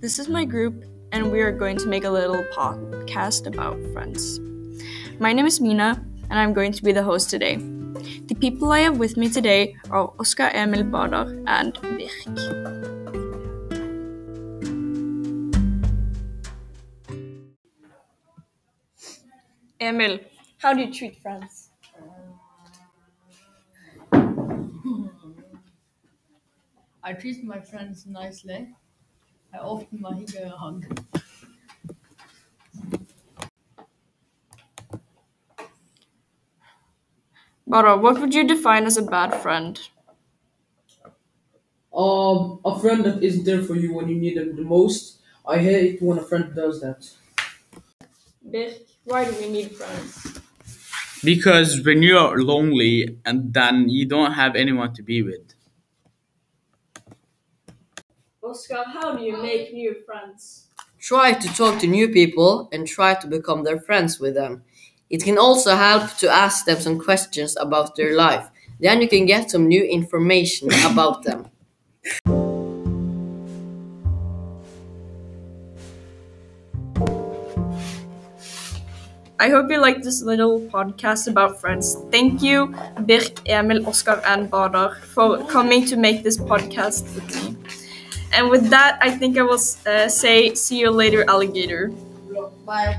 This is my group, and we are going to make a little podcast about friends. My name is Mina, and I'm going to be the host today. The people I have with me today are Oscar Emil Bader and Birk. Emil, how do you treat friends? I treat my friends nicely. I often my give a hug. Bader, what would you define as a bad friend? Um, a friend that isn't there for you when you need them the most. I hate when a friend does that. Birk, why do we need friends? Because when you are lonely and then you don't have anyone to be with. Oscar, how do you make new friends? Try to talk to new people and try to become their friends with them. It can also help to ask them some questions about their life. Then you can get some new information about them. I hope you liked this little podcast about friends. Thank you, Birk, Emil, Oscar, and Bader, for coming to make this podcast with me. And with that, I think I will uh, say, see you later, alligator. Bye,